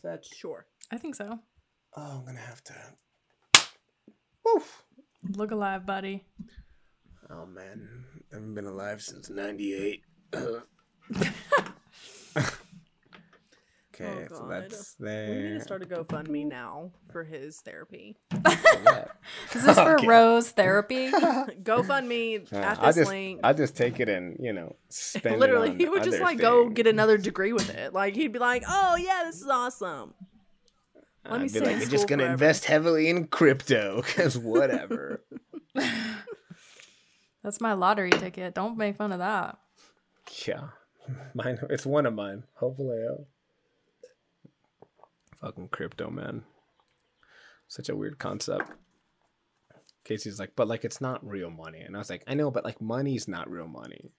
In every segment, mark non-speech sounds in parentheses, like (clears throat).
fell fetch? Sure. I think so. Oh, I'm gonna have to. Woof. Look alive, buddy. Oh man, I haven't been alive since '98. (clears throat) okay, Oh, so God. that's We need to start a GoFundMe now for his therapy. Yeah. (laughs) Is this for Okay. Rose therapy? (laughs) (laughs) GoFundMe Uh, at I'll just, link. I'll just take it and you know spend Literally, it on he would just other like go get another degree with it. Like he'd be like, "Oh yeah, this is awesome." Let me I'd be like, in "We're just gonna forever." invest heavily in crypto, cause whatever. That's my lottery ticket. Don't make fun of that. yeah, mine. It's one of mine. Hopefully, I'll... fucking crypto, man. Such a weird concept. Casey's like, but like it's not real money, and I was like, I know, but like money's not real money.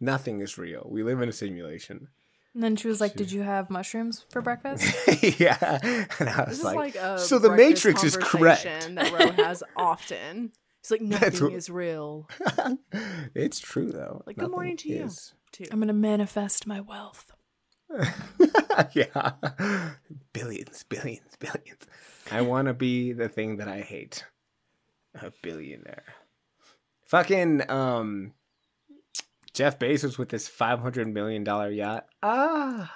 Nothing is real. We live in a simulation. And then she was like, "Did you have mushrooms for breakfast?" (laughs) yeah, and I was This like, like a so the Matrix is correct. that Ro has (laughs) often. He's like, nothing what- is real. (laughs) it's true though. Like, good morning Nothing to you. is. Too. I'm gonna manifest my wealth. (laughs) yeah. Billions, billions, billions. I want to be the thing that I hate. A billionaire. Fucking um Jeff Bezos with this 500 million dollar yacht. Ah.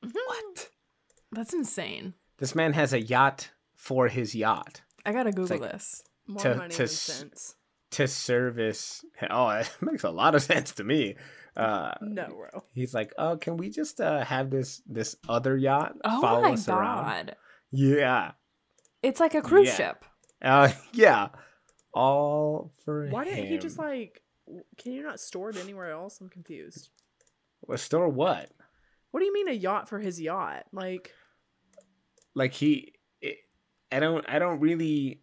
What? That's insane. This man has a yacht for his yacht I gotta Google like- this. More to- money to than s- sense. to service (laughs) Oh, it makes a lot of sense to me. Uh No, Ro. he's like, "Oh, can we just uh have this this other yacht Oh follow my us around?" Yeah. It's like a cruise Yeah. ship. Uh, (laughs) yeah. All for Why didn't he just like? Can you not store it anywhere else? I'm confused. Well, store what? What do you mean a yacht for his yacht? Like, Like he, it, I don't, I don't really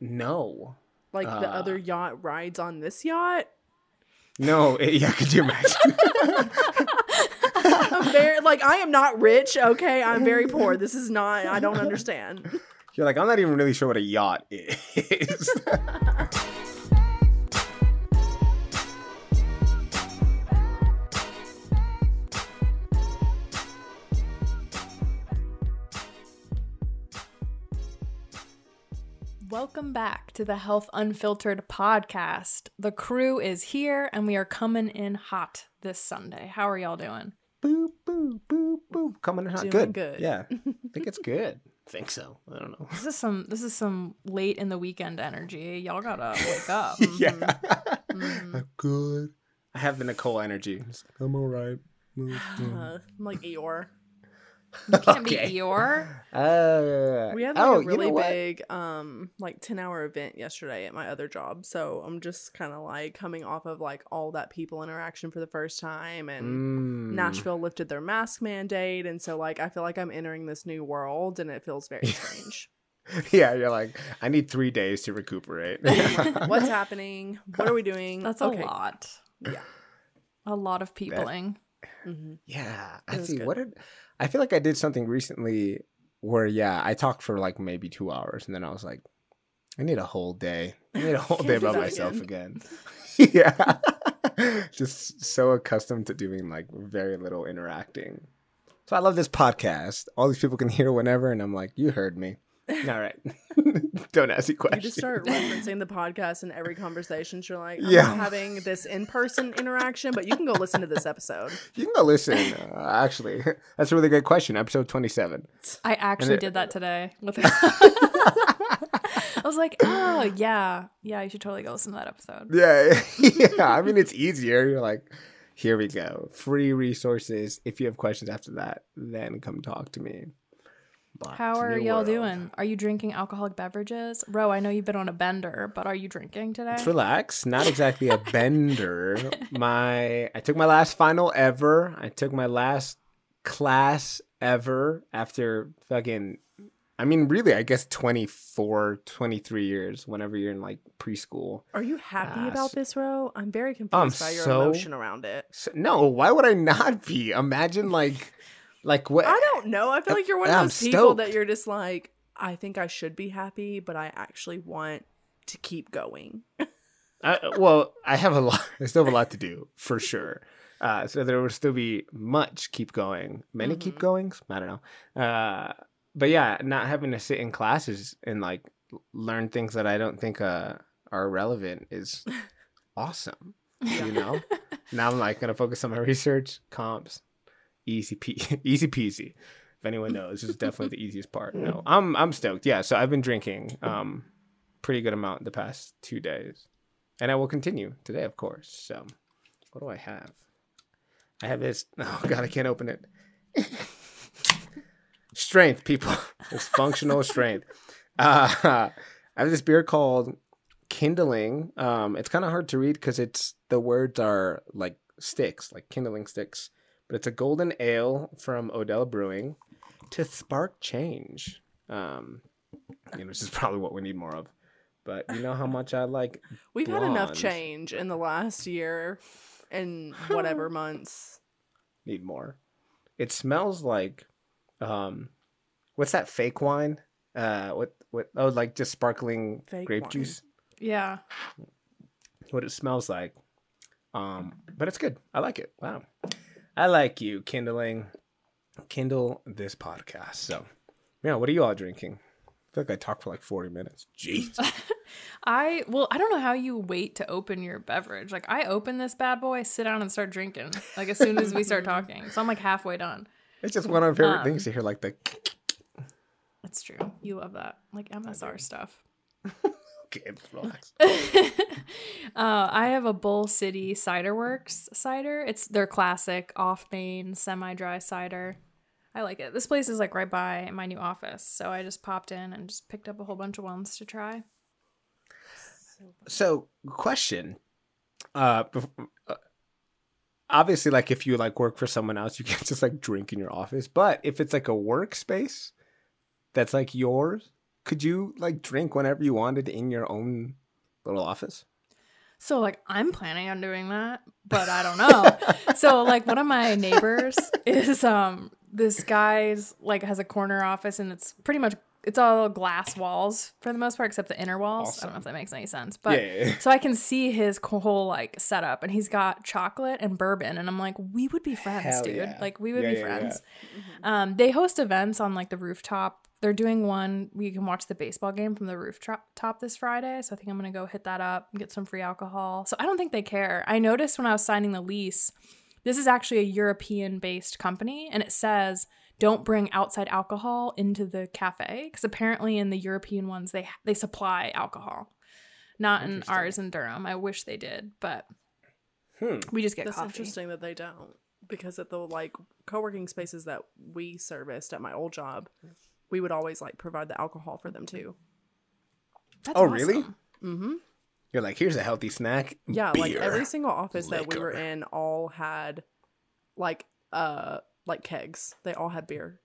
know. like the Uh. other yacht rides on this yacht? No, it, yeah, could you imagine? I'm (laughs) very like I am not rich. Okay, I'm very poor. This is not. I don't understand. You're like, I'm not even really sure what a yacht is. (laughs) Welcome back to the Health Unfiltered podcast. The crew is here and we are coming in hot this Sunday. How are y'all doing? boop, boop, boop, boop. Coming in hot. Doing Good. good. Yeah. (laughs) I think it's good. think so. I don't know. This is some this is some late in the weekend energy. Y'all gotta (laughs) wake up. (laughs) yeah. Mm-hmm. I'm good. I have the Nicole energy. I'm all right. Uh, (sighs) I'm like Eeyore. You (laughs) can't Okay. be Eeyore. Uh, We had like oh, a you really know big um like 10 hour event yesterday at my other job. So I'm just kind of like coming off of like all that people interaction for the first time and Mm. Nashville lifted their mask mandate and so like I feel like I'm entering this new world and it feels very strange. (laughs) Yeah, you're like, I need three days to recuperate. (laughs) What's happening? What are we doing? That's a lot. Yeah. A lot of peopling. Hmm Yeah, I see. good. What did I feel like I did something recently where yeah, I talked for like maybe two hours, and then I was like, I need a whole day. (laughs) I need a whole day by myself again. (laughs) (laughs) yeah, just so accustomed to doing like very little interacting. So I love this podcast. All these people can hear whenever, and I'm like, you heard me. All right, (laughs) don't ask me You questions. just start referencing the podcast in every conversation. So you're like, I'm Yeah. having this in person interaction, but you can go listen to this episode. (laughs) You can go listen. Uh, actually, that's a really good question. Episode 27. I actually it- did that today with (laughs) I was like, oh yeah. Yeah, you should totally go listen to that episode. Yeah, yeah. I mean, it's easier. You're like, here we go. Free resources. If you have questions after that, then come talk to me. But How are y'all world. doing? Are you drinking alcoholic beverages? Ro, I know you've been on a bender, but are you drinking today? Let's relax. Not exactly a bender. (laughs) my I took my last final ever. I took my last class ever after fucking I mean really I guess 24 23 years whenever you're in like preschool. Are you happy Ah, about s- this, Ro? I'm very confused I'm by your so- emotion around it. So, no, why would I not be? Imagine like (laughs) like what I don't know. I feel like you're one of I'm those people stoked. that you're just like, I think I should be happy, but I actually want to keep going. I, well, I have a lot. I still have a lot to do for sure. Uh, so there will still be much keep going, many keep Mhm. goings. I don't know. Uh, but yeah, not having to sit in classes and like learn things that I don't think uh, are relevant is (laughs) awesome. You know. now I'm like gonna focus on my research, comps, easy pe- (laughs) easy peasy. If anyone knows, this is definitely the easiest part. No, I'm I'm stoked. Yeah, so I've been drinking um pretty good amount the past two days, and I will continue today, of course. So, what do I have? I have this. (laughs) Oh God, I can't open it. (laughs) strength, people. It's functional strength. Uh, I have this beer called Kindling. Um, it's kind of hard to read because it's the words are like sticks, like kindling sticks. But it's a golden ale from Odell Brewing to spark change. Um, you know, which is (laughs) probably what we need more of. But you know how much I like. (laughs) We've had enough change in the last year and whatever (laughs) months. Need more. It smells like, um, what's that fake wine? Uh, what what? Oh, like just sparkling Fake grape wine. juice. Yeah. What it smells like. Um, but it's good. I like it. Wow. I like you, kindling, kindle this podcast. So, yeah. What are you all drinking? I feel like I talked for like forty minutes. Jeez. (laughs) I well, I don't know how you wait to open your beverage. Like I open this bad boy, sit down and start drinking. Like as soon as we start talking. So I'm like halfway done. It's just one of my favorite Um, things to hear. Like the It's true. You love that. Like MSR stuff. (laughs) okay, relax. (laughs) uh, I have a Bull City Cider Works cider. It's their classic off main semi dry cider. I like it. This place is like right by my new office, so I just popped in and just picked up a whole bunch of ones to try. So, question. Uh, uh, obviously, like if you like work for someone else, you (laughs) can't just like drink in your office. But if it's like a workspace that's like yours, could you like drink whenever you wanted in your own little office? So like I'm planning on doing that, but I don't know. (laughs) so like one of my neighbors (laughs) is um this guy's like has a corner office and it's pretty much it's all glass walls for the most part except the inner walls. I don't know if that makes any sense, but yeah, yeah, yeah. so I can see his whole like setup and he's got chocolate and bourbon and I'm like we would be friends, Hell dude. yeah. Like we would Yeah, be yeah, yeah. friends. Um, they host events on like the rooftop. They're doing one where you can watch the baseball game from the rooftop this Friday. So I think I'm gonna go hit that up and get some free alcohol. So I don't think they care. I noticed when I was signing the lease, this is actually a European based company, and it says don't bring outside alcohol into the cafe because apparently in the European ones they they supply alcohol. Not in ours in Durham. I wish they did, but Hmm. we just get That's coffee. interesting that they don't. Because at the like co-working spaces that we serviced at my old job, we would always like provide the alcohol for them too. That's Oh, really? Mm-hmm. You're like, here's a healthy snack. Yeah, like every single office that we were in all had like uh like kegs. They all had beer.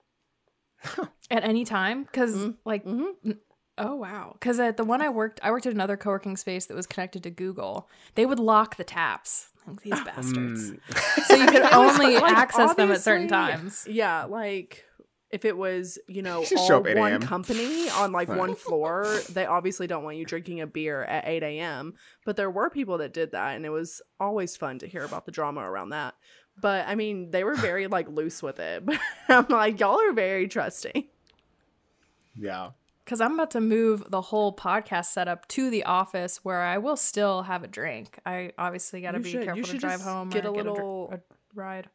(laughs) At any time, because Mhm. like Mm-hmm. Oh wow! Because at the one I worked, I worked at another co-working space that was connected to Google. They would lock the taps. Like, These bastards. Mm. (laughs) So you could only like, access them at certain times. Yeah, like if it was, you know, You all one company on like Right. one floor, they obviously don't want you drinking a beer at 8 a.m. But there were people that did that, and it was always fun to hear about the drama around that. But I mean, they were very like loose with it. But (laughs) I'm like, y'all are very trusting. yeah. Because I'm about to move the whole podcast setup to the office where I will still have a drink. I obviously got to be should- you careful to should drive just home. get or a dr- little- a ride.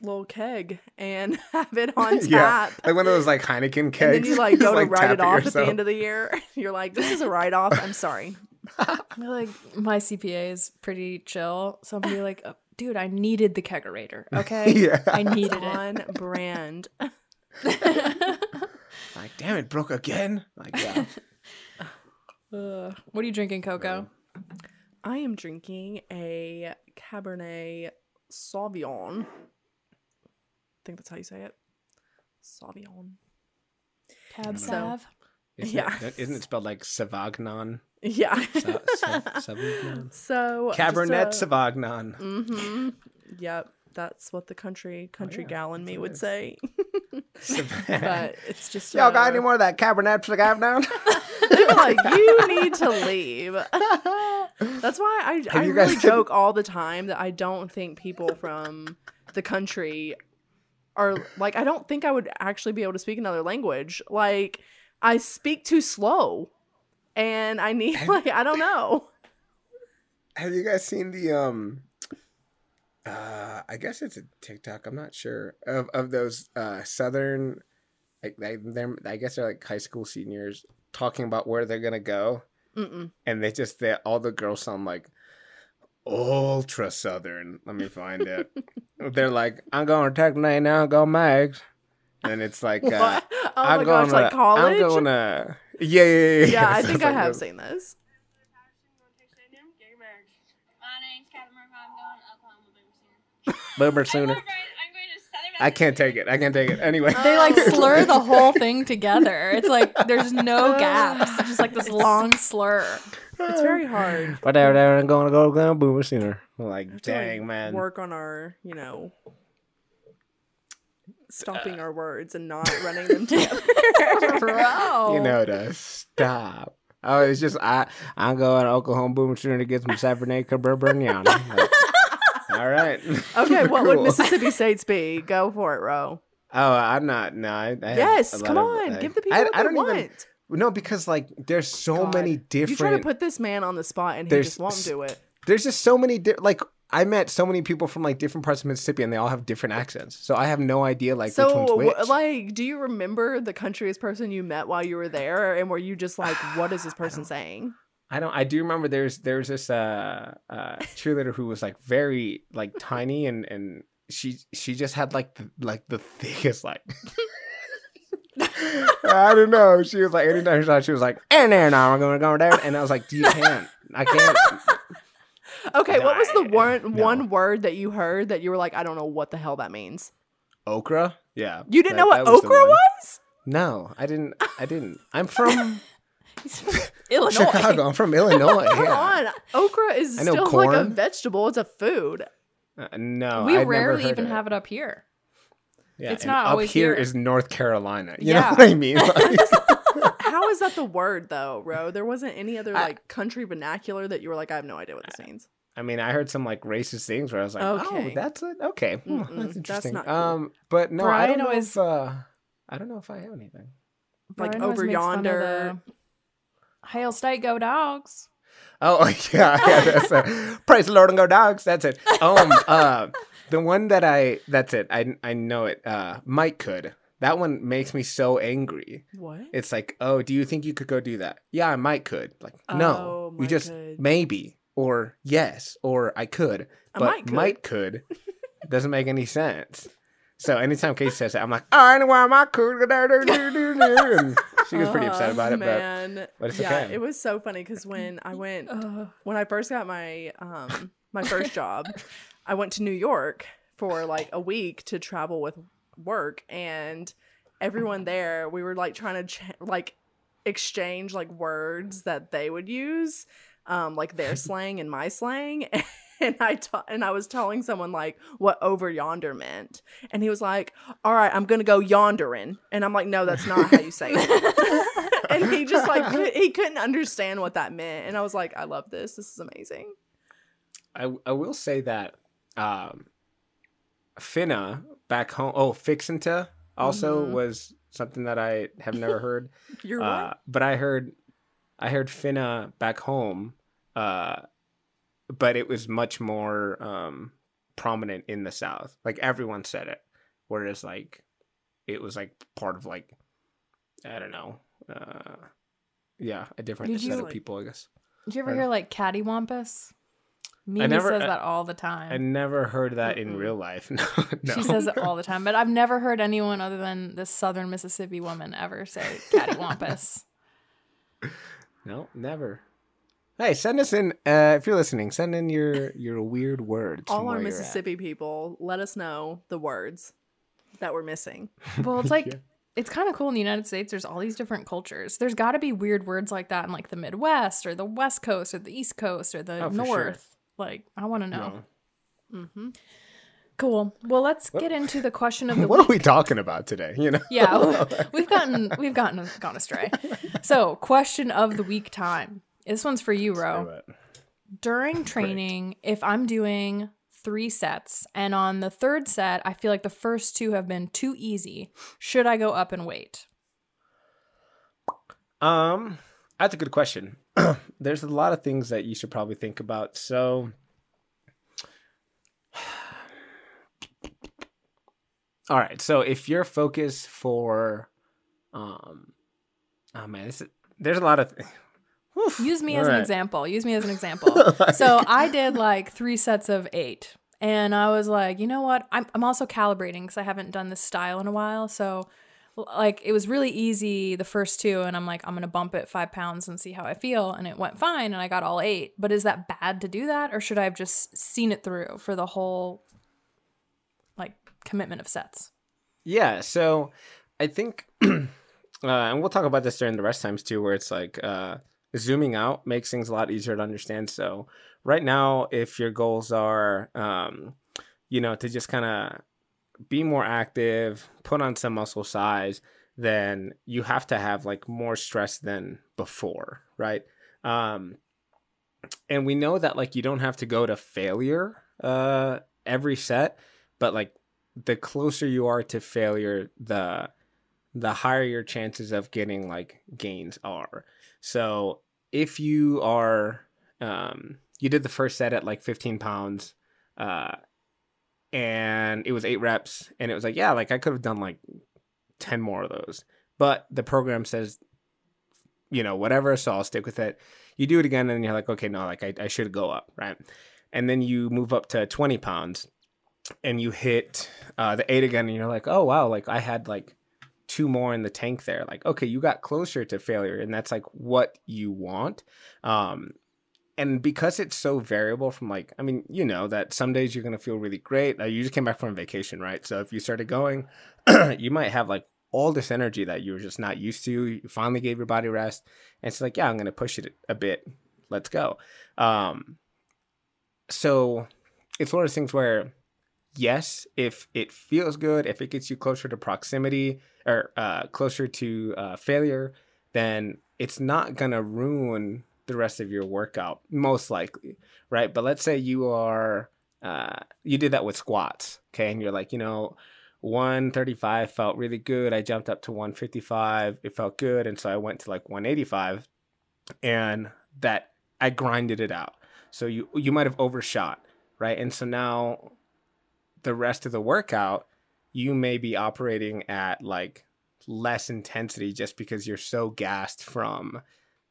Little keg and (laughs) have it (laughs) on Yeah. tap. Like one of those like Heineken kegs. And then you like go to Just, write it off at the end of the year. You're like, this is a write off. I'm sorry. I feel like my CPA is pretty chill. So I'm gonna be like, "Oh, dude, I needed the kegerator. (laughs) Okay, Yeah. I It's needed it. on brand. (laughs) (laughs) Like, damn it, broke again. Like, yeah. Ugh. what are you drinking, Coco? I am drinking a Cabernet Sauvignon. I think that's how you say it. Sauvignon. Cab So- Sav. Isn't Yeah. It, isn't it spelled like Savagnon? Yeah. (laughs) So Cabernet Sauvignon. Mm-hmm. Yep. That's what the country country Oh, yeah, gal in me would say. (laughs) But it's just Y'all got uh, any more of that Cabernet Sauvignon? (laughs) They're like, you need to leave. That's why I, Have I really guys- joke all the time that I don't think people from the country are like I don't think I would actually be able to speak another language. Like I speak too slow, and I need (laughs) like I don't know. Have you guys seen the um? Uh, I guess it's a TikTok. I'm not sure of of those uh southern, like they, they're I guess they're like high school seniors talking about where they're gonna go, Mm-mm. and they just they all the girls sound like ultra southern. Let me find it. (laughs) they're like, I'm going to Texas now, go Mags, and it's like, uh, Oh I'm gosh, like to, college. I'm going to, yeah, yeah, yeah. yeah, I (laughs) think I like have this. seen this. My name's Kevin Murphy. I'm going to Oklahoma Boomer soon. (laughs) Boomer I'm sooner. I'm going to Southern I can't take it. I can't take it. Anyway. They like (laughs) slur the whole thing together. It's like there's no gaps. It's just like this long slur. It's very hard. Whatever, whatever. I'm going to go to Boomer sooner. Like, to, like, dang, man. Work on our, you know, stopping our words and not (laughs) running them together. Bro. (laughs) You know to stop. Oh, it's just I. I'm going to Oklahoma Boomer sooner to get some Saturday Cabernet. Like, all right. (laughs) Okay, what would Mississippi States be? Go for it, Ro. Oh, I'm not. No, I, I Yes, a lot come of, on, uh, give the people I, what I they don't want. even no because like there's so God. many different. You try to put this man on the spot and he just won't s- do it. there's just so many di- like I met so many people from like different parts of Mississippi and they all have different accents. So I have no idea like which one's so, which. like, do you remember the countryest person you met while you were there, and were you just like, (sighs) "What is this person saying?" I don't. I do remember there's there's this uh, uh cheerleader who was like very like tiny and and she she just had like the like the thickest like. (laughs) I don't know. She was like anytime she was like, and there now I'm gonna go down, and I was like, you can't. I can't. Okay, what was the I- one (laughs) no. one word that you heard that you were like, "I don't know what the hell that means"? Okra. Yeah. You didn't that- know what that was okra was? No, I didn't. I didn't. I'm (laughs) from Illinois. Chicago. I'm from Illinois. Come yeah. on, okra is I know still like a vegetable. It's a food. Uh, no, we I'd rarely heard even of have it up here. Yeah, it's and not up always here here. is North Carolina. You Yeah. know what I mean? (laughs) Like- How is that the word though, Ro? There wasn't any other I- like country vernacular that you were like, I have no idea what this means. I mean, I heard some like racist things where I was like, Okay. "Oh, that's it. Okay, Hmm, Mm-mm, that's that's interesting." not cool. Um, but no, I don't know always- if uh, I don't know if I have anything. Like Brian always over makes fun of yonder. the Hail State, go dogs. Oh (laughs) yeah, yeah that's it. Praise the Lord and go dogs. That's it. Um, (laughs) uh, the one that I that's it. I I know it. Uh, Mike could. That one makes me so angry. What? It's like, oh, do you think you could go do that? Yeah, I might could. Like, no, Oh, we just could. maybe or yes or I could, but might might could. could, (laughs) doesn't make any sense. So anytime Casey says that, I'm like, anyway, I might could, and she was pretty upset about it. But man. but it's yeah, okay. it was so funny because when I went Ugh. when I first got my um my first (laughs) job, I went to New York for like a week to travel with work, and everyone there we were like trying to ch- like exchange like words that they would use, um like their (laughs) slang and my slang. (laughs) And I ta- and I was telling someone like what over yonder meant, and he was like, "All right, I'm gonna go yondering," and I'm like, "No, that's not how you say it." (laughs) and he just like he couldn't understand what that meant and i was like i love this this is amazing I I will say that um, Finna back home. Oh, Fixinta also Mhm. was something that I have never heard. you're uh, but I heard I heard Finna back home, uh, but it was much more um, prominent in the South. Like everyone said it, whereas like it was like part of like I don't know, uh, yeah, a different Did you, set of like- people, I guess. Did you ever hear like cattywampus? Mimi never- says that all the time. I never heard that in Mm-mm. real life. (laughs) No, no. She says it all the time, but I've never heard anyone other than this Southern Mississippi woman ever say (laughs) cattywampus. No, never. Hey, send us in uh, if you're listening. Send in your your weird words. all our where you're at. mississippi people let us know the words that we're missing well, it's (laughs) like Yeah. it's kind of cool in the United States. There's all these different cultures. There's got to be weird words like that in like the Midwest or the West Coast or the East Coast or the Oh, for sure. North. Like, I want to know. No. mm-hmm. Cool. Well, let's What- get into the question of (laughs) the What are we talking about today? You know. Yeah, (laughs) we've gotten we've gotten gone astray. So, question of the week time. This one's for you, Ro. during training, if I'm doing three sets and on the third set, I feel like the first two have been too easy, should I go up and wait? Um, that's a good question. (clears throat) There's a lot of things that you should probably think about. So, (sighs) all right. So if your focus for, um, oh man, this is, there's a lot of. Oof, Use me as an example. Use me as an example. (laughs) so I did like three sets of eight. And I was like, you know what? I'm, I'm also calibrating because I haven't done this style in a while. So, like, it was really easy the first two. And I'm like, I'm going to bump it five pounds and see how I feel. And it went fine. And I got all eight. But is that bad to do that? Or should I have just seen it through for the whole, like, commitment of sets? Yeah, so I think, (clears throat) uh, and we'll talk about this during the rest times too, where it's like uh, zooming out makes things a lot easier to understand. So right now, if your goals are, um, you know, to just kind of be more active, put on some muscle size, then you have to have like more stress than before, right? Um, and we know that like you don't have to go to failure uh, every set, but like the closer you are to failure, the the higher your chances of getting like gains are. So if you are um you did the first set at like 15 pounds uh and it was eight reps and it was like yeah like i could have done like 10 more of those. But the program says you know whatever so i'll stick with it. You do it again and you're like okay no like i, I should go up right? And then you move up to 20 pounds and you hit uh, the eight again and you're like oh wow like i had like two more in the tank there. Like okay you got closer to failure and that's like what you want. Um and because it's so variable from like i mean you know that some days you're gonna feel really great. Uh, you just came back from vacation right? So if you started going (clears throat) you might have like all this energy that you were just not used to. You finally gave your body rest and it's like yeah i'm gonna push it a bit. Let's go. Um so it's one of those things where yes if it feels good if it gets you closer to proximity or uh, closer to uh, failure then it's not gonna ruin the rest of your workout most likely right? But let's say you are uh, you did that with squats okay? And you're like you know 135 felt really good. I jumped up to 155 it felt good. And so i went to like 185 and that i grinded it out. So you you might have overshot right? And so now the rest of the workout you may be operating at like less intensity just because you're so gassed from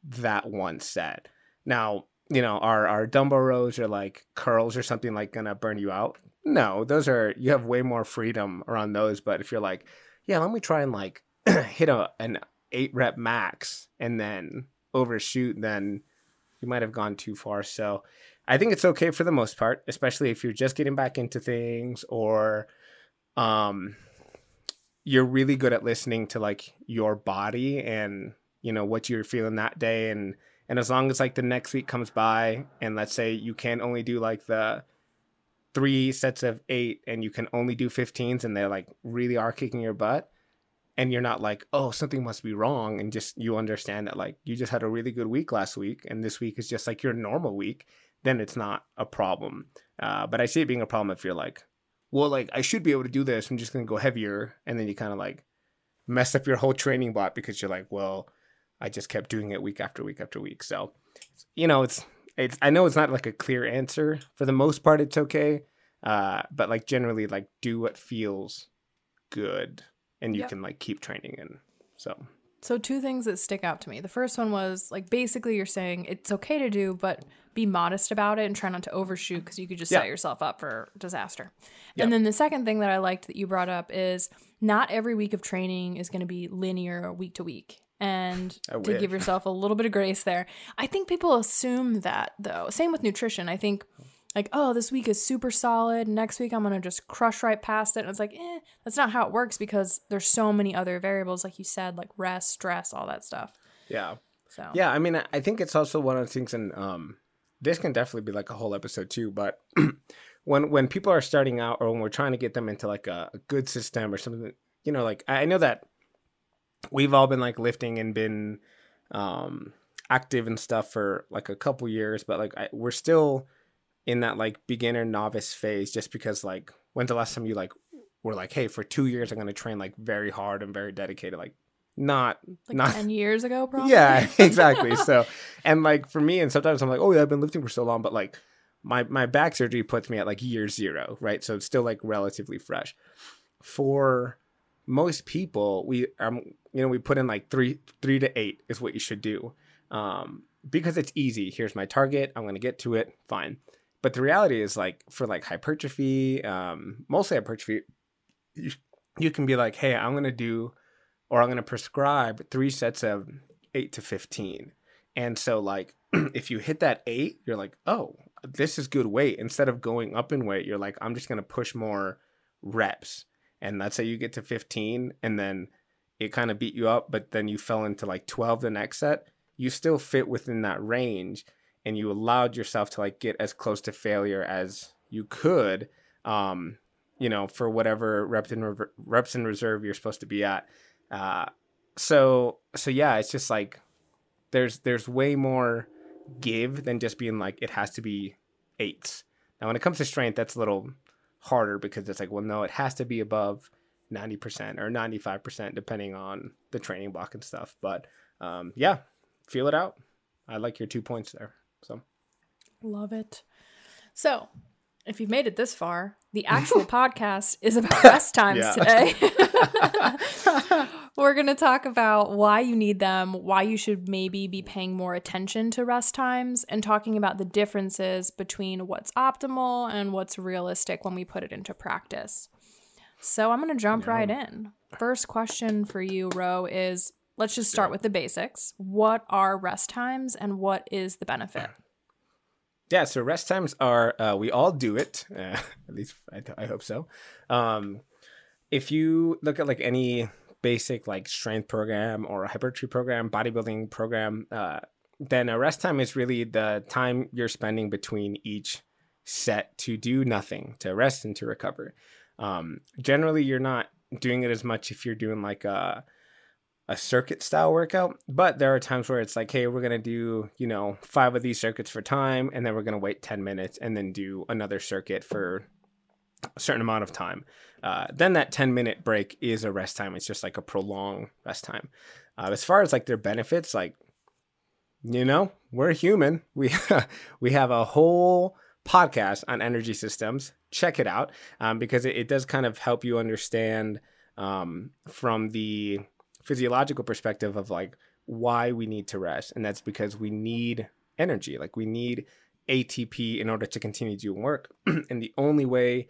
that one set. Now, you know, are our dumbbell rows or like curls or something like gonna burn you out? No, those are you have way more freedom around those. But if you're like, yeah, let me try and like (clears throat) hit a an eight rep max and then overshoot, then you might have gone too far. So I think it's okay for the most part, especially if you're just getting back into things or um you're really good at listening to like your body and you know what you're feeling that day. And and as long as like the next week comes by and let's say you can only do like the three sets of eight and you can only do 15s and they like really are kicking your butt and you're not like oh something must be wrong. And just you understand that like you just had a really good week last week and this week is just like your normal week then it's not a problem. Uh, but i see it being a problem if you're like well like i should be able to do this. I'm just going to go heavier. And then you kind of like mess up your whole training bot because you're like well i just kept doing it week after week after week. So you know it's it's i know it's not like a clear answer for the most part it's okay. Uh but like generally like do what feels good and you Yep. can like keep training and so So two things that stick out to me. The first one was like basically you're saying it's okay to do, but be modest about it and try not to overshoot because you could just Yeah. set yourself up for disaster. Yeah. And then the second thing that I liked that you brought up is not every week of training is going to be linear week to week. And to give (laughs) yourself a little bit of grace there. I think people assume that though. Same with nutrition. I think like, oh, this week is super solid. Next week I'm gonna just crush right past it. And it's like, eh, that's not how it works because there's so many other variables, like you said, like rest, stress, all that stuff. yeah So Yeah, I mean, I- think it's also one of the things, and um, this can definitely be like a whole episode too. But (clears throat) when when people are starting out, or when we're trying to get them into like a, a good system or something, you know, like I I know that we've all been like lifting and been, um, active and stuff for like a couple years, but like I, we're still in that like beginner novice phase just because like when's the last time you like were like, hey, for two years I'm gonna train like very hard and very dedicated, like not Like not 10 years ago, (laughs) probably. yeah, (laughs) exactly. so, and like for me, and sometimes I'm like, oh yeah, I've been lifting for so long, but like my my back surgery puts me at like year zero, right? So it's still like relatively fresh. For most people, we um you know we put in like three three to eight is what you should do, um because it's easy. Here's my target. I'm gonna get to it. Fine. But the reality is like for like hypertrophy, um mostly hypertrophy, you, you can be like, hey, I'm gonna do or I'm to prescribe three sets of eight to 15. And so, like, (clears throat) if you hit that eight, you're like, oh, this is good weight. Instead of going up in weight, you're like, I'm just to push more reps. And let's say you get to 15 and then it kind of beat you up, but then you fell into like 12 the next set. You still fit within that range and you allowed yourself to like get as close to failure as you could, um, you know, for whatever reps in, rever- reps in reserve you're supposed to be at. Uh, so so yeah, it's just like there's there's way more give than just being like it has to be eights. Now when it comes to strength, that's a little harder because it's like, well, no, it has to be above ninety percent or ninety five percent depending on the training block and stuff. But um, yeah, feel it out. I like your two points there. So Love it. So, if you've made it this far, the (laughs) actual podcast is about (laughs) rest times today. (laughs) We're going to talk about why you need them, why you should maybe be paying more attention to rest times, and talking about the differences between what's optimal and what's realistic when we put it into practice. So, I'm going to jump Yeah. right in. First question for you, Ro, is let's just start with the basics. What are rest times and what is the benefit? (clears throat) Yeah, so rest times are uh, we all do it. Uh, (laughs) at least I, I hope so. Um, if you look at like any basic like strength program or a hypertrophy program, bodybuilding program, uh, then a rest time is really the time you're spending between each set to do nothing, to rest and to recover. Um, generally, you're not doing it as much if you're doing like a a circuit style workout, but there are times where it's like, hey, we're gonna do, you know, five of these circuits for time, and then we're gonna wait 10 minutes and then do another circuit for a certain amount of time. Uh, then that 10 minute break is a rest time. It's just like a prolonged rest time. Uh, as far as like their benefits, like, you know, we're human. (laughs) We we have a whole podcast on energy systems. Check it out um, because it, it does kind of help you understand um, from the physiological perspective of like why we need to rest and that's because we need energy. Like we need atp in order to continue doing work. (clears throat) And the only way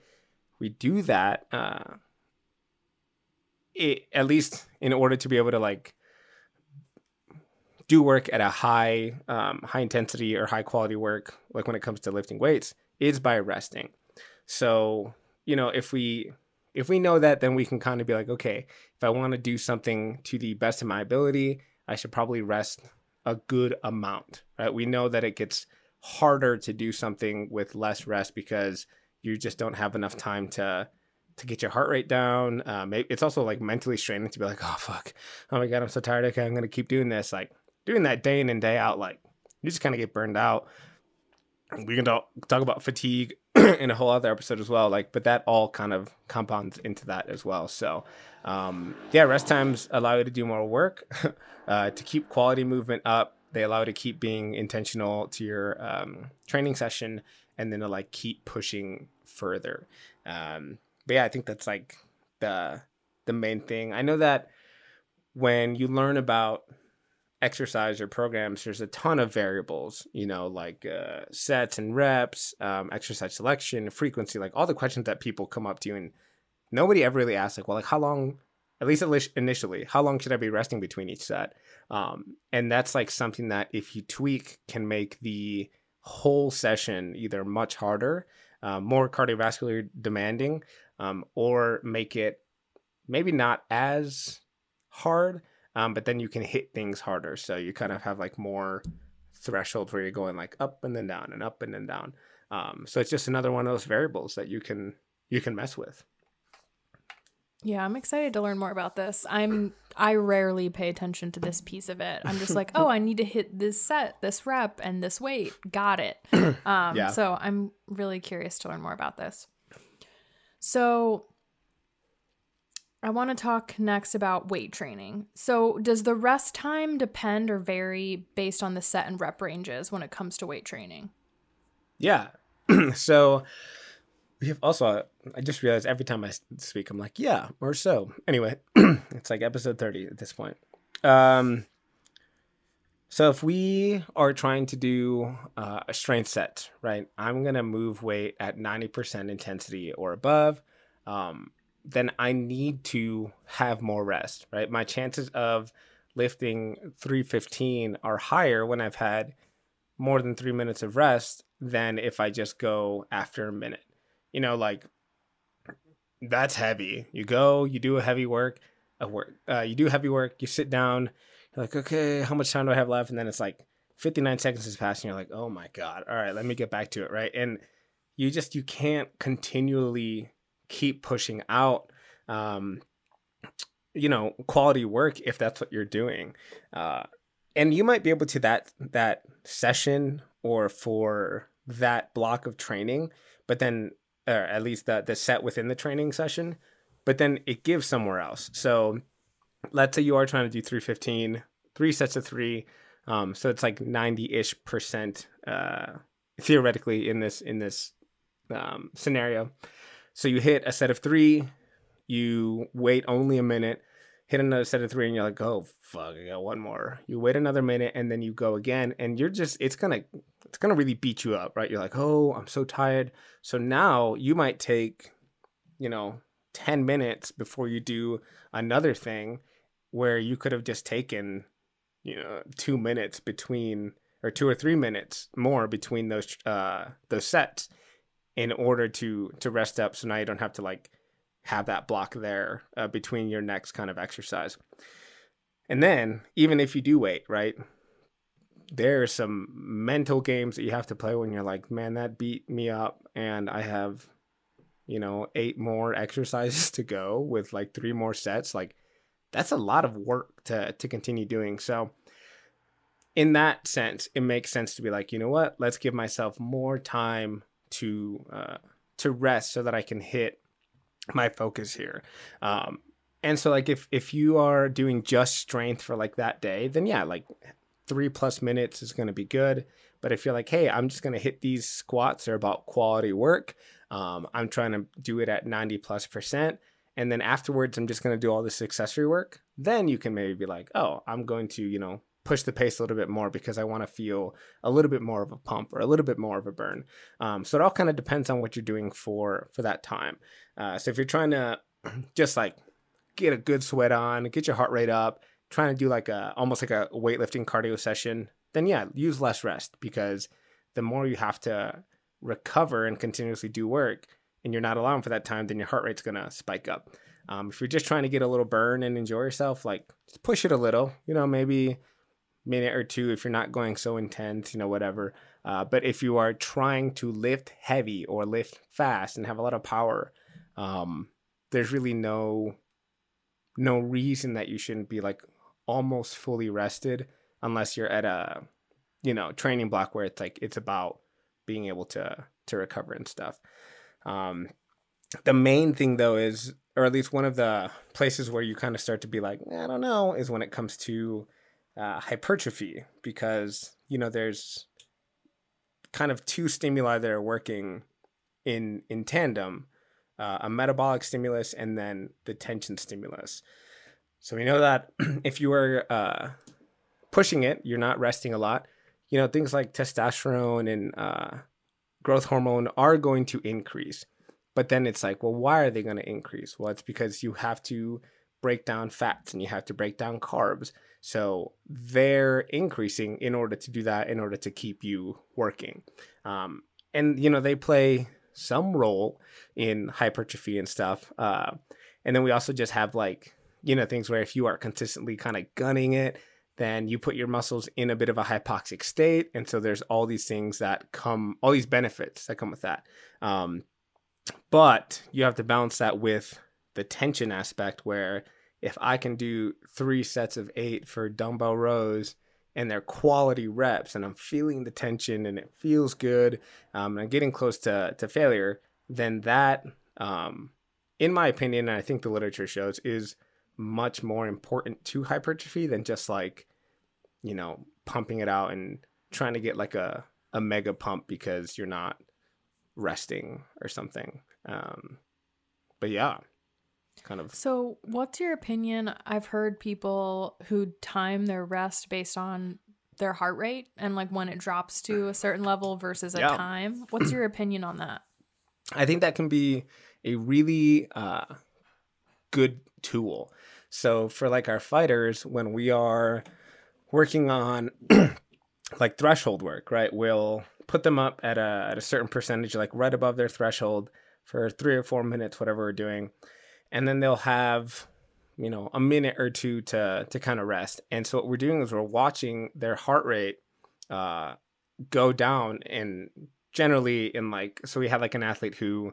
we do that uh it, at least in order to be able to like do work at a high um, high intensity or high quality work like when it comes to lifting weights is by resting. So you know if we if we know that then we can kind of be like okay if i want to do something to the best of my ability i should probably rest a good amount right? We know that it gets harder to do something with less rest because you just don't have enough time to to get your heart rate down. Um, it- it's also like mentally straining to be like oh fuck. Oh my god i'm so tired. Okay i'm gonna keep doing this. Like doing that day in and day out like you just kind of get burned out. We can talk, talk about fatigue (clears throat) in a whole other episode as well like but that all kind of compounds into that as well. So um, yeah rest times allow you to do more work (laughs) uh, to keep quality movement up. They allow you to keep being intentional to your um, training session and then to like keep pushing further. Um, but yeah i think that's like the the main thing. I know that when you learn about exercise or programs, there's a ton of variables, you know, like uh, sets and reps, um, exercise selection, frequency, like all the questions that people come up to you. And nobody ever really asks, like, well, like, how long, at least init- initially, how long should I be resting between each set? Um, and that's like something that if you tweak can make the whole session either much harder, uh, more cardiovascular demanding, um, or make it maybe not as hard um, but then you can hit things harder. So you kind of have like more threshold where you're going like up and then down and up and then down. Um, so it's just another one of those variables that you can you can mess with. Yeah, I'm excited to learn more about this. I'm I rarely pay attention to this piece of it. I'm just like, (laughs) oh, I need to hit this set, this rep, and this weight. Got it. (coughs) Um, Yeah. So I'm really curious to learn more about this. So I want to talk next about weight training. So does the rest time depend or vary based on the set and rep ranges when it comes to weight training? Yeah. (clears throat) so we have also, I just realized every time I speak, I'm like, yeah, or so. Anyway, (clears throat) it's like episode 30 at this point. Um, so if we are trying to do uh, a strength set, right, I'm going to move weight at 90% intensity or above. Um, then I need to have more rest, right? My chances of lifting 315 are higher when I've had more than three minutes of rest than if I just go after a minute. You know, like that's heavy. You go, you do a heavy work, a work, uh, you do heavy work, you sit down, you're like, okay, how much time do I have left? And then it's like 59 seconds has passed, and you're like, oh my god, all right, let me get back to it, right? And you just you can't continually keep pushing out, um, you know, quality work if that's what you're doing. Uh, and you might be able to that that session or for that block of training but then or at least the the set within the training session but then it gives somewhere else so let's say you are trying to do 315 three sets of three um, so it's like 90-ish percent uh, theoretically in this in this um, scenario so you hit a set of three you wait only a minute hit another set of three and you're like, oh fuck, I got one more. You wait another minute and then you go again and you're just it's gonna it's gonna really beat you up, right? You're like, oh, I'm so tired. So now you might take, you know, 10 minutes before you do another thing where you could have just taken, you know, two minutes between or two or three minutes more between those uh those sets in order to to rest up so now you don't have to like have that block there uh, between your next kind of exercise. And then, even if you do wait, right, there are some mental games that you have to play when you're like, man, that beat me up, and I have, you know, eight more exercises (laughs) to go with like three more sets. Like, that's a lot of work to to continue doing. So, in that sense, it makes sense to be like, you know what, let's give myself more time to uh, to rest so that I can hit my focus here. Um, and so like if if you are doing just strength for like that day, then yeah, like three plus minutes is going to be good. But if you're like, hey, I'm just going to hit these squats, they're about quality work. Um, I'm trying to do it at 90 plus percent. And then afterwards, I'm just going to do all this accessory work. Then you can maybe be like, oh, I'm going to, you know, push the pace a little bit more because I want to feel a little bit more of a pump or a little bit more of a burn. Um, so it all kind of depends on what you're doing for for that time. Uh, so if you're trying to (clears throat) just like get a good sweat on, get your heart rate up, trying to do like a almost like a weightlifting cardio session, then yeah, use less rest because the more you have to recover and continuously do work and you're not allowing for that time, then your heart rate's gonna spike up. Um, if you're just trying to get a little burn and enjoy yourself, like just push it a little, you know, maybe minute or two if you're not going so intense, you know, whatever. Uh, but if you are trying to lift heavy or lift fast and have a lot of power, um, there's really no no reason that you shouldn't be like almost fully rested unless you're at a you know training block where it's like it's about being able to to recover and stuff. Um, the main thing though is, or at least one of the places where you kind of start to be like, I don't know, is when it comes to uh, hypertrophy because you know there's kind of two stimuli that are working in in tandem uh, a metabolic stimulus and then the tension stimulus. So we know that (clears throat) if you are uh, pushing it you're not resting a lot you know things like testosterone and uh, growth hormone are going to increase. But then it's like well why are they going to increase? Well it's because you have to break down fats and you have to break down carbs so they're increasing in order to do that, in order to keep you working. Um, and, you know, they play some role in hypertrophy and stuff. Uh, and then we also just have like, you know, things where if you are consistently kind of gunning it, then you put your muscles in a bit of a hypoxic state. And so there's all these things that come, all these benefits that come with that. Um, but you have to balance that with the tension aspect where if I can do three sets of eight for dumbbell rows and they're quality reps and I'm feeling the tension and it feels good um, and I'm getting close to, to failure, then that, um, in my opinion, and I think the literature shows, is much more important to hypertrophy than just like, you know, pumping it out and trying to get like a, a mega pump because you're not resting or something. Um, but yeah, kind of. So, what's your opinion? I've heard people who time their rest based on their heart rate and like when it drops to a certain level versus a Yeah. time. What's your opinion on that? I think that can be a really uh, good tool. So for like our fighters, when we are working on (clears throat) like threshold work, right? We'll put them up at a at a certain percentage, like right above their threshold for three or four minutes, whatever we're doing, and then they'll have you know a minute or two to to kind of rest. And so what we're doing is we're watching their heart rate uh, go down, and generally in like so we had like an athlete who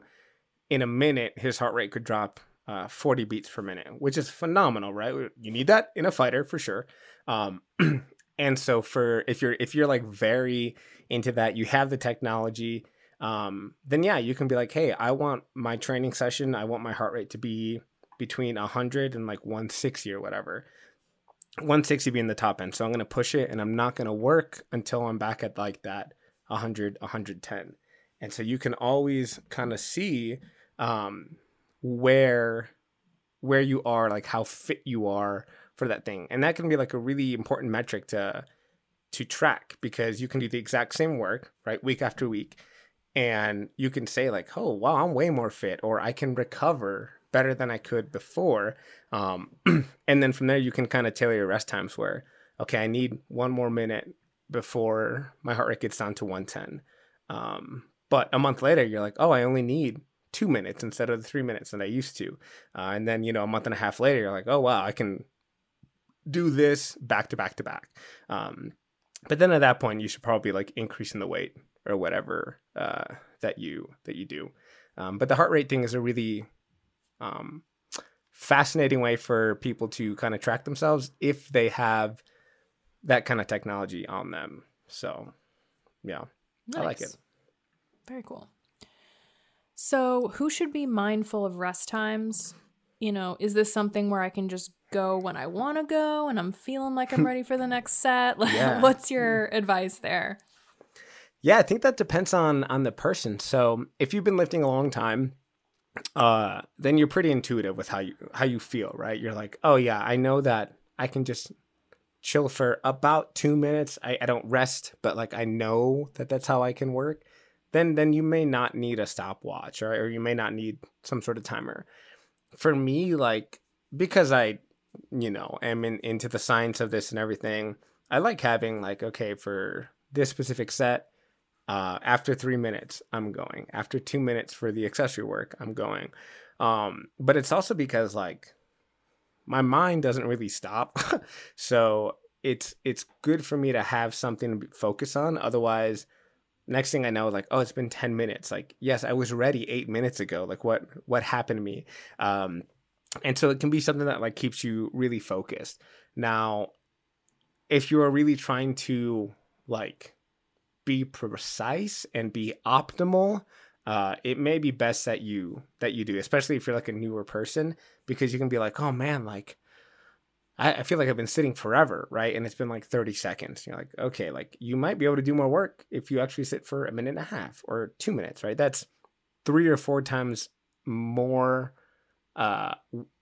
in a minute his heart rate could drop uh, 40 beats per minute which is phenomenal right you need that in a fighter for sure um, (clears throat) and so for if you're if you're like very into that you have the technology um, then yeah you can be like hey i want my training session i want my heart rate to be between 100 and like 160 or whatever. 160 being the top end so i'm going to push it and i'm not going to work until i'm back at like that 100 110 and so you can always kind of see um, where where you are like how fit you are for that thing. And that can be like a really important metric to to track because you can do the exact same work right week after week and you can say like oh wow i'm way more fit or i can recover better than i could before um, (clears throat) and then from there you can kind of tailor your rest times where okay i need one more minute before my heart rate gets down to 110 um, but a month later you're like oh i only need two minutes instead of the three minutes that i used to uh, and then you know a month and a half later you're like oh wow i can do this back to back to back um, but then at that point you should probably like increasing the weight or whatever uh, that you that you do um, but the heart rate thing is a really um, fascinating way for people to kind of track themselves if they have that kind of technology on them so yeah I like it. Very cool. So, who should be mindful of rest times? You know, is this something where I can just go when I want to go and I'm feeling like I'm (laughs) ready for the next set? (laughs) Yeah. What's your advice there? Yeah, I think that depends on on the person. So if you've been lifting a long time, uh, then you're pretty intuitive with how you how you feel, right? You're like, oh yeah, I know that I can just chill for about two minutes. I, I don't rest, but like I know that that's how I can work. Then then you may not need a stopwatch, or or you may not need some sort of timer. For me, like because I, you know, am in, into the science of this and everything, I like having like okay for this specific set uh, after three minutes, I'm going. After two minutes for the accessory work, I'm going. Um, but it's also because like my mind doesn't really stop, (laughs) so it's it's good for me to have something to focus on. Otherwise, next thing I know, like oh, it's been ten minutes. Like yes, I was ready eight minutes ago. Like what what happened to me? Um, and so it can be something that like keeps you really focused. Now, if you are really trying to like be precise and be optimal uh, it may be best that you that you do especially if you're like a newer person because you can be like oh man like I, I feel like i've been sitting forever right? And it's been like 30 seconds. You're like okay like you might be able to do more work if you actually sit for a minute and a half or two minutes right? That's three or four times more uh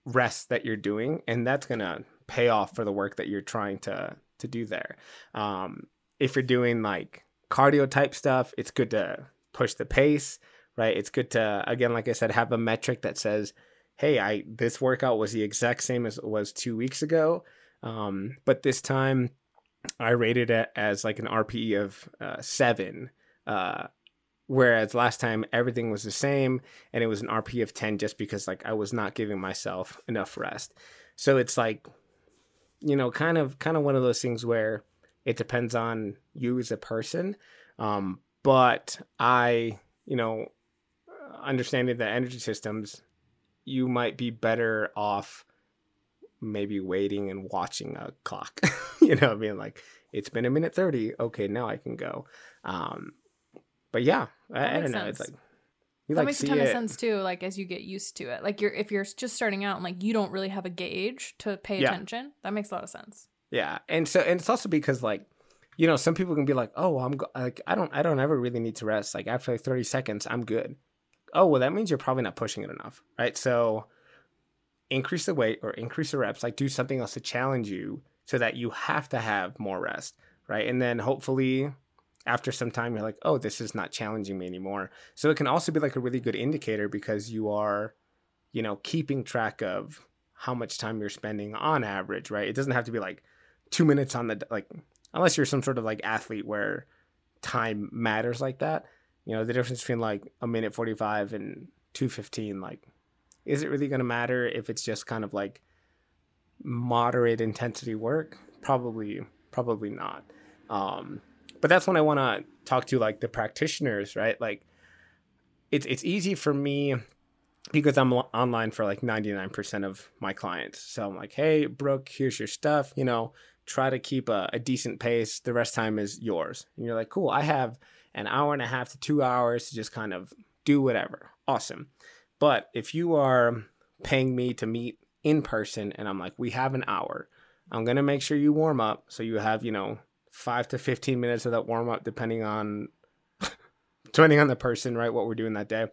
rest that you're doing and that's gonna pay off for the work that you're trying to to do there. Um if you're doing like cardio type stuff, it's good to push the pace, right? It's good to again, like I said, have a metric that says, "Hey, I this workout was the exact same as it was two weeks ago, um, but this time I rated it as like an RPE of uh, seven, uh, whereas last time everything was the same and it was an RPE of ten just because like I was not giving myself enough rest. So it's like, you know, kind of kind of one of those things where it depends on you as a person. Um, but I, you know, understanding the energy systems, you might be better off maybe waiting and watching a clock. (laughs) you know, being like, it's been a minute 30. Okay, now I can go. Um, but yeah, I, I don't know. It's like, you that like makes a ton of sense too. Like as you get used to it, like you're if you're just starting out and like you don't really have a gauge to pay Yeah. attention, that makes a lot of sense. Yeah, and so and it's also because like, you know, some people can be like, oh, I'm go- like, I don't, I don't ever really need to rest. Like after like 30 seconds, I'm good. Oh, well, that means you're probably not pushing it enough, right? So increase the weight or increase the reps. Like do something else to challenge you so that you have to have more rest, right? And then hopefully after some time, you're like, oh, this is not challenging me anymore. So it can also be like a really good indicator because you are, you know, keeping track of how much time you're spending on average, right? It doesn't have to be like two minutes on the like unless you're some sort of like athlete where time matters like that you know the difference between like a minute 45 and 215 like is it really going to matter if it's just kind of like moderate intensity work probably probably not um but that's when i want to talk to like the practitioners right like it's it's easy for me because I'm online for like 99% of my clients. So I'm like, hey, Brooke, here's your stuff. You know, try to keep a, a decent pace. The rest time is yours. And you're like, cool, I have an hour and a half to two hours to just kind of do whatever. Awesome. But if you are paying me to meet in person and I'm like, we have an hour, I'm going to make sure you warm up. So you have, you know, five to 15 minutes of that warm up, depending on. (laughs) Depending on the person, right? What we're doing that day.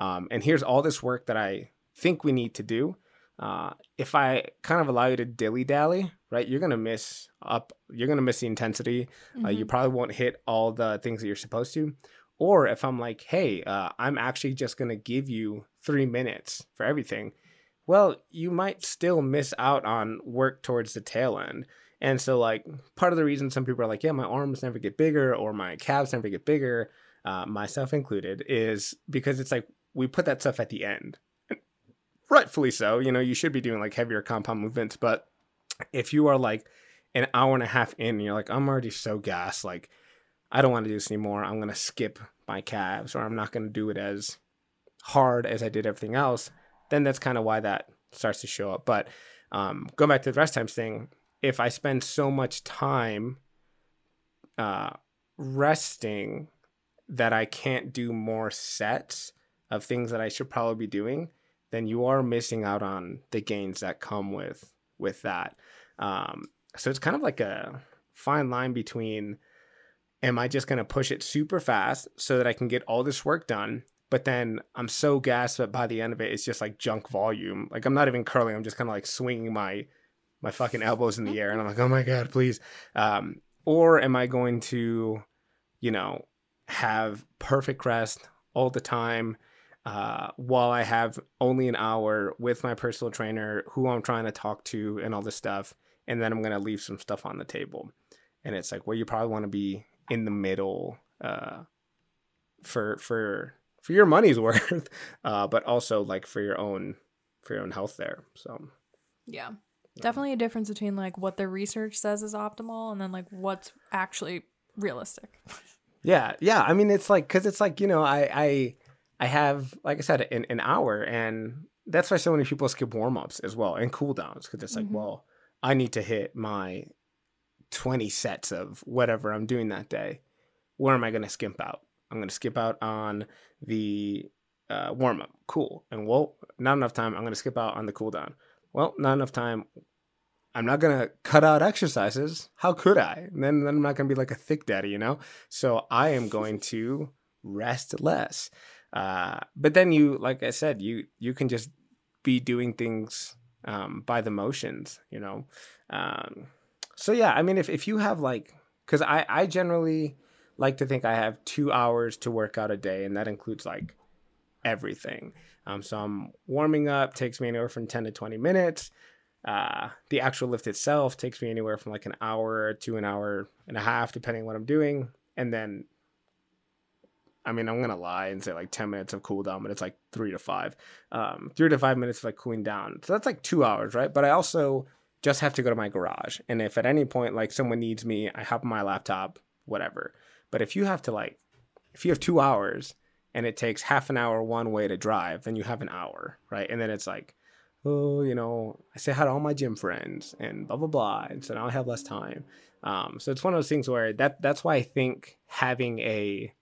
Um, and here's all this work that I think we need to do. Uh, if I kind of allow you to dilly dally, right, you're gonna miss up. You're gonna miss the intensity. Uh, you Mhm. probably won't hit all the things that you're supposed to. Or if I'm like, hey, uh, I'm actually just gonna give you three minutes for everything. Well, you might still miss out on work towards the tail end. And so, like, part of the reason some people are like, yeah, my arms never get bigger or my calves never get bigger, uh, myself included, is because it's like we put that stuff at the end. Rightfully so. You know, you should be doing like heavier compound movements. But if you are like an hour and a half in, and you're like, I'm already so gassed, like, I don't want to do this anymore. I'm to skip my calves or I'm not to do it as hard as I did everything else, then that's kind of why that starts to show up. But um, going back to the rest times thing, if I spend so much time uh, resting that I can't do more sets of things that I should probably be doing, then you are missing out on the gains that come with with that. Um, so it's kind of like a fine line between am I just going to push it super fast so that I can get all this work done, but then I'm so gassed that by the end of it it's just like junk volume. Like I'm not even curling, I'm just kind of like swinging my my fucking elbows in the air and I'm like, "Oh my god, please." Um, or am I going to you know, have perfect rest all the time uh, while I have only an hour with my personal trainer who I'm trying to talk to and all this stuff. And then I'm going to leave some stuff on the table. And it's like, well, you probably want to be in the middle uh, for, for, for your money's (laughs) worth, uh, but also like for your own, for your own health there. So, Yeah. Definitely a difference between like what the research says is optimal and then like what's actually realistic. Yeah, yeah. I mean, it's like because it's like you know, I I I have like I said an, an hour, and that's why so many people skip warm ups as well and cool downs because it's like, Mhm. well, I need to hit my twenty sets of whatever I'm doing that day. Where am I going to skimp out? I'm going to skip out on the uh, warm up. Cool. And well, not enough time. I'm going to skip out on the cool down. Well, not enough time. I'm not gonna cut out exercises. How could I? And then, then I'm not gonna be like a thick daddy, you know. So I am going to rest less. Uh, but then you, like I said, you you can just be doing things um, by the motions, you know. Um, so yeah, I mean, if if you have like, because I I generally like to think I have two hours to work out a day, and that includes like everything. Um, so I'm warming up takes me anywhere from ten to twenty minutes. Uh, the actual lift itself takes me anywhere from like an hour to an hour and a half, depending on what I'm doing. And then, I mean, I'm gonna lie and say like 10 minutes of cool down, but it's like three to five, um, three to five minutes of like cooling down. So that's like two hours, right? But I also just have to go to my garage, and if at any point like someone needs me, I hop on my laptop, whatever. But if you have to like, if you have two hours and it takes half an hour one way to drive, then you have an hour, right? And then it's like, oh, you know, I say hi to all my gym friends and blah blah blah, and so now I have less time. Um, so it's one of those things where that that's why I think having a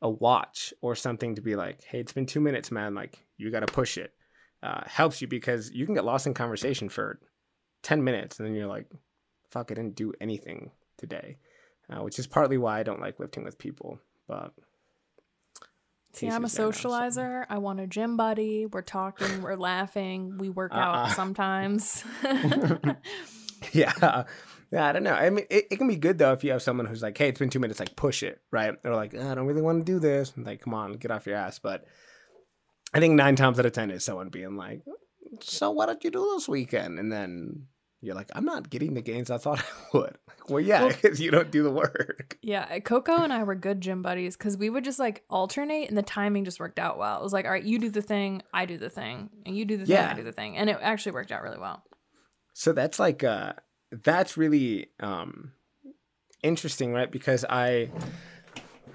a watch or something to be like, hey, it's been two minutes, man. Like you got to push it. Uh, helps you because you can get lost in conversation for 10 minutes and then you're like, fuck, I didn't do anything today, uh, which is partly why I don't like lifting with people. But See, I'm a there now, so- socializer. I want a gym buddy. We're talking, we're laughing, we work out Uh-uh. sometimes. (laughs) (laughs) yeah. Yeah, I don't know. I mean, it, it can be good though if you have someone who's like, "Hey, it's been two minutes. Like, push it." Right? They're like, "I don't really want to do this." And like, come on, get off your ass. But I think nine times out of ten is someone being like, "So what did you do this weekend?" And then you're like, "I'm not getting the gains I thought (laughs) I would." Like, well, yeah, Well- (laughs) because you don't do the work. yeah, Coco and I were good gym buddies because we would just like alternate and the timing just worked out well. It was like, all right, you do the thing, I do the thing, and you do the thing, Yeah. I do the thing. And it actually worked out really well. So that's like uh that's really um interesting, right? Because I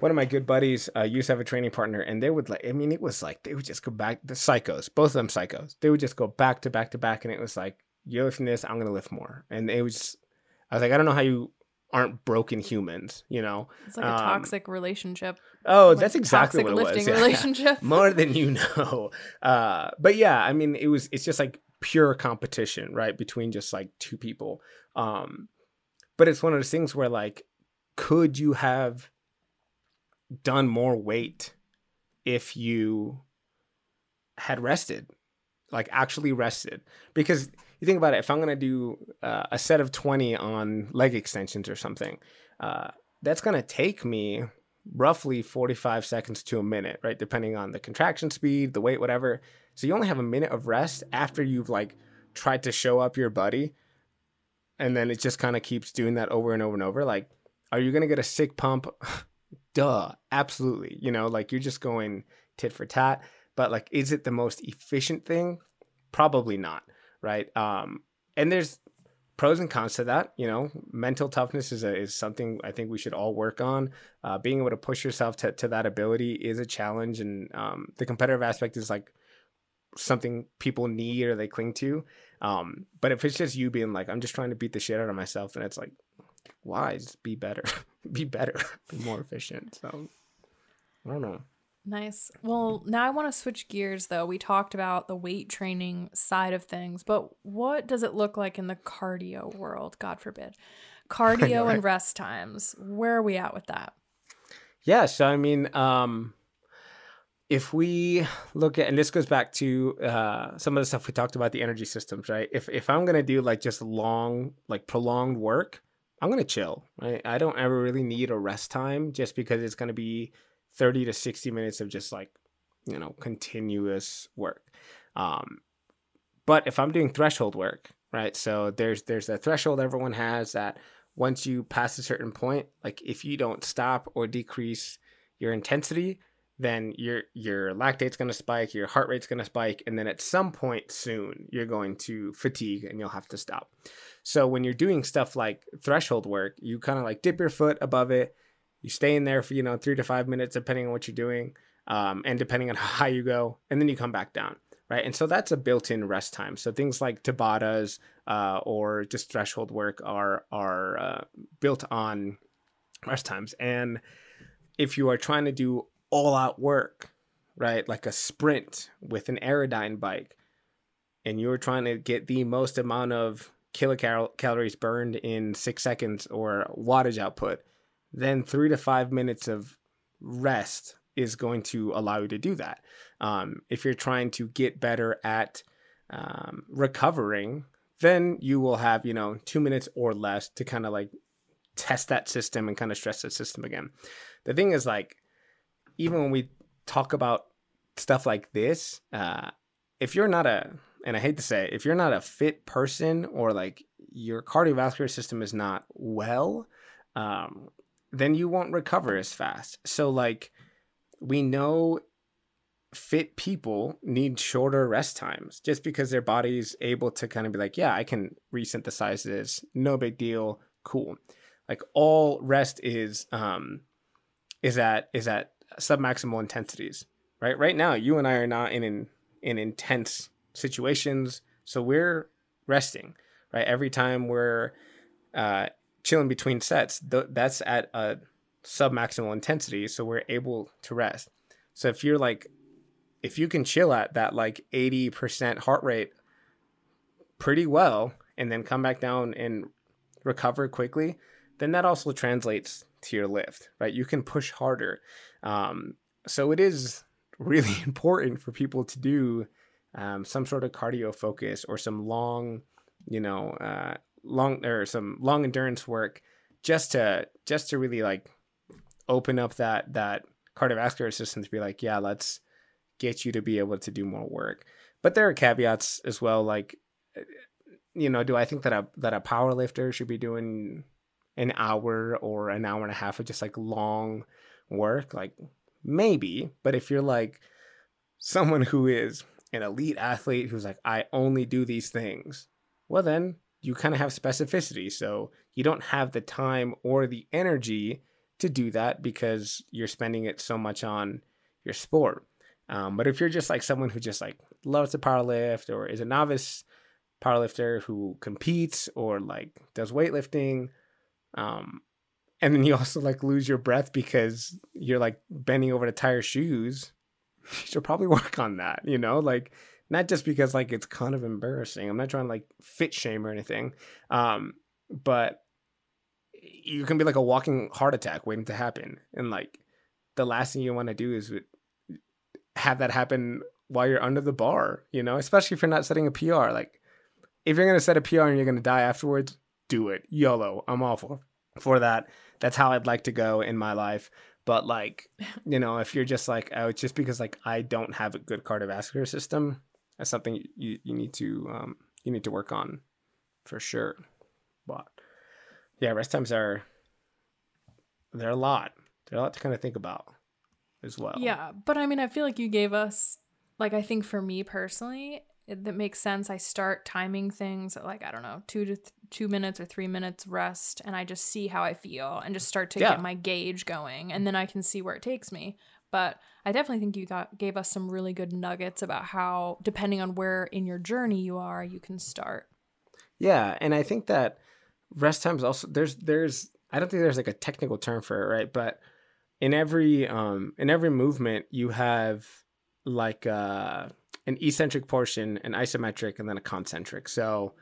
one of my good buddies uh, used to have a training partner, and they would like. I mean, it was like they would just go back. The psychos, both of them psychos. They would just go back to back to back, and it was like you're lifting this, I'm gonna lift more, and it was. I was like, I don't know how you aren't broken humans, you know? It's like a Um, toxic relationship. Oh, like that's exactly toxic what it lifting was. yeah. (laughs) relationship. more than you know. (laughs) Uh, but yeah, I mean, it was it's just like pure competition, right, between just like two people. Um, but it's one of those things where like, could you have done more weight if you had rested, like actually rested? Because you think about it, if I'm gonna do uh, a set of twenty on leg extensions or something, uh, that's gonna take me roughly 45 seconds to a minute, right? Depending on the contraction speed, the weight, whatever. So you only have a minute of rest after you've like tried to show up your buddy. And then it just kind of keeps doing that over and over and over. Like, are you going to get a sick pump? (laughs) Duh, absolutely. You know, like you're just going tit for tat. But like, is it the most efficient thing? Probably not, right? Um, and there's pros and cons to that. You know, mental toughness is a, is something I think we should all work on. Uh, being able to push yourself to, to that ability is a challenge, and um, the competitive aspect is like something people need or they cling to. Um, but if it's just you being like, I'm just trying to beat the shit out of myself, then it's like, why? Just be better, (laughs) be better, (laughs) be more efficient. So I don't know. Nice. Well, now I want to switch gears though. We talked about the weight training side of things, but what does it look like in the cardio world? God forbid. (laughs) Cardio right? and rest times. Where are we at with that? Yeah, so I mean, um, if we look at, and this goes back to uh, some of the stuff we talked about the energy systems, right? If if I'm gonna do like just long, like prolonged work, I'm gonna chill. Right? I don't ever really need a rest time, just because it's gonna be 30 to 60 minutes of just like, you know, continuous work. Um, but if I'm doing threshold work, right? So there's there's a threshold everyone has that once you pass a certain point, like if you don't stop or decrease your intensity, then your your lactate's going to spike, your heart rate's going to spike, and then at some point soon you're going to fatigue and you'll have to stop. So when you're doing stuff like threshold work, you kind of like dip your foot above it, you stay in there for you know three to five minutes depending on what you're doing, um, and depending on (laughs) how high you go, and then you come back down. Right. And so that's a built in rest time. So things like Tabatas uh, or just threshold work are, are uh, built on rest times. And if you are trying to do all out work, right, like a sprint with an Airdyne bike, and you're trying to get the most amount of kilocalories burned in six seconds or wattage output, then three to five minutes of rest is going to allow you to do that. Um, if you're trying to get better at um, recovering, then you will have, you know, two minutes or less to kind of like test that system and kind of stress that system again. The thing is, like, even when we talk about stuff like this, uh, if you're not a, and I hate to say, it, if you're not a fit person or like your cardiovascular system is not well, um, then you won't recover as fast. So, like, we know fit people need shorter rest times just because their body's able to kind of be like, yeah, I can resynthesize this, no big deal, cool. Like all rest is um is at is at submaximal intensities, right? Right now, you and I are not in in, in intense situations, so we're resting, right? Every time we're uh, chilling between sets, th- that's at a submaximal intensity, so we're able to rest. So if you're like, if you can chill at that like 80% heart rate pretty well, and then come back down and recover quickly, then that also translates to your lift, right? You can push harder. Um, so it is (laughs) really (laughs) important for people to do um, some sort of cardio focus or some long, you know, uh, long or some long endurance work just to just to really like open up that that cardiovascular system to be like, yeah, let's get you to be able to do more work. But there are caveats as well, like uh, you know, do I think that a that a power lifter should be doing an hour or an hour and a half of just like long work? Like maybe, but if you're like someone who is an elite athlete who's like I only do these things, well then you kind of have specificity. So you don't have the time or the energy to do that because you're spending it so much on your sport. Um, but if you're just like someone who just like loves to powerlift or is a novice powerlifter who competes or like does weightlifting um and then you (laughs) also like lose your breath because you're like bending over to tie your shoes (laughs) you should probably work on that you know like not just because like it's kind of embarrassing i'm not trying to like fit shame or anything um but you can be like a walking heart attack waiting to happen and like the last thing you want to do is have that happen while you're under the bar you know especially if you're not setting a pr like if you're gonna set a PR and you're gonna die afterwards, do it. YOLO. I'm all for, for that. That's how I'd like to go in my life. But like, (laughs) you know, if you're just like, oh, it's just because like I don't have a good cardiovascular system, that's something you, you need to um you need to work on for sure. But yeah, rest times are they're a lot. They're a lot to kind of think about as well. Yeah, but I mean, I feel like you gave us like I think for me personally, it, that makes sense. I start timing things at like I don't know, two to th- two minutes or three minutes rest, and I just see how I feel and just start to yeah. get my gauge going, and then I can see where it takes me. But I definitely think you got gave us some really good nuggets about how, depending on where in your journey you are, you can start. Yeah, and I think that rest times also there's there's I don't think there's like a technical term for it, right? But in every um in every movement you have like uh an eccentric portion, an isometric, and then a concentric. So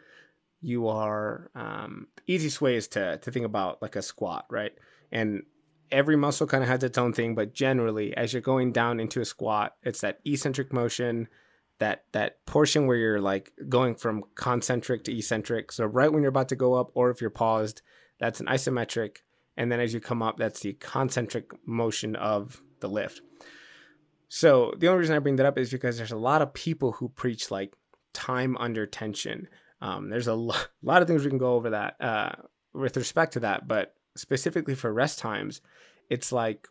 you are um, easiest way is to to think about like a squat, right? And every muscle kind of has its own thing, but generally, as you're going down into a squat, it's that eccentric motion, that that portion where you're like going from concentric to eccentric. So right when you're about to go up, or if you're paused, that's an isometric, and then as you come up, that's the concentric motion of the lift. So the only reason I bring that up is because there's a lot of people who preach like time under tension. Um, there's a lo- lot of things we can go over that uh, with respect to that, but specifically for rest times, it's like